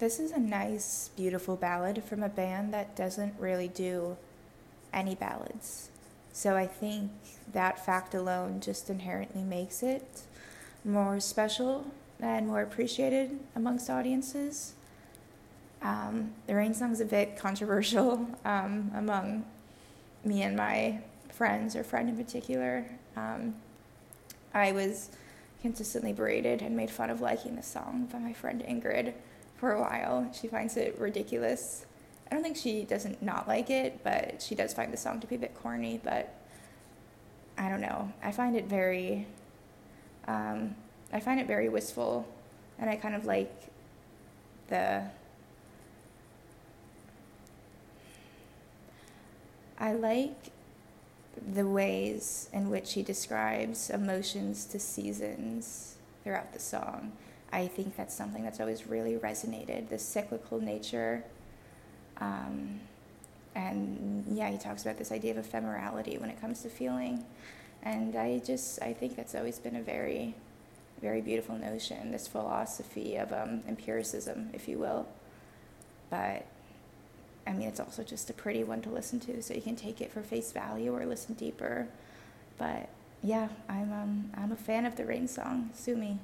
this is a nice, beautiful ballad from a band that doesn't really do any ballads. So I think that fact alone just inherently makes it more special and more appreciated amongst audiences. Um, the rain song's a bit controversial um, among me and my friends, or friend in particular. Um, I was consistently berated and made fun of liking the song by my friend Ingrid for a while. She finds it ridiculous. I don't think she doesn't not like it, but she does find the song to be a bit corny. But I don't know. I find it very, um, I find it very wistful, and I kind of like the. I like the ways in which he describes emotions to seasons throughout the song. I think that's something that's always really resonated the cyclical nature. Um, and yeah, he talks about this idea of ephemerality when it comes to feeling. And I just, I think that's always been a very, very beautiful notion, this philosophy of um, empiricism, if you will. But I mean, it's also just a pretty one to listen to, so you can take it for face value or listen deeper. But yeah, I'm um, I'm a fan of the Rain song. Sue me.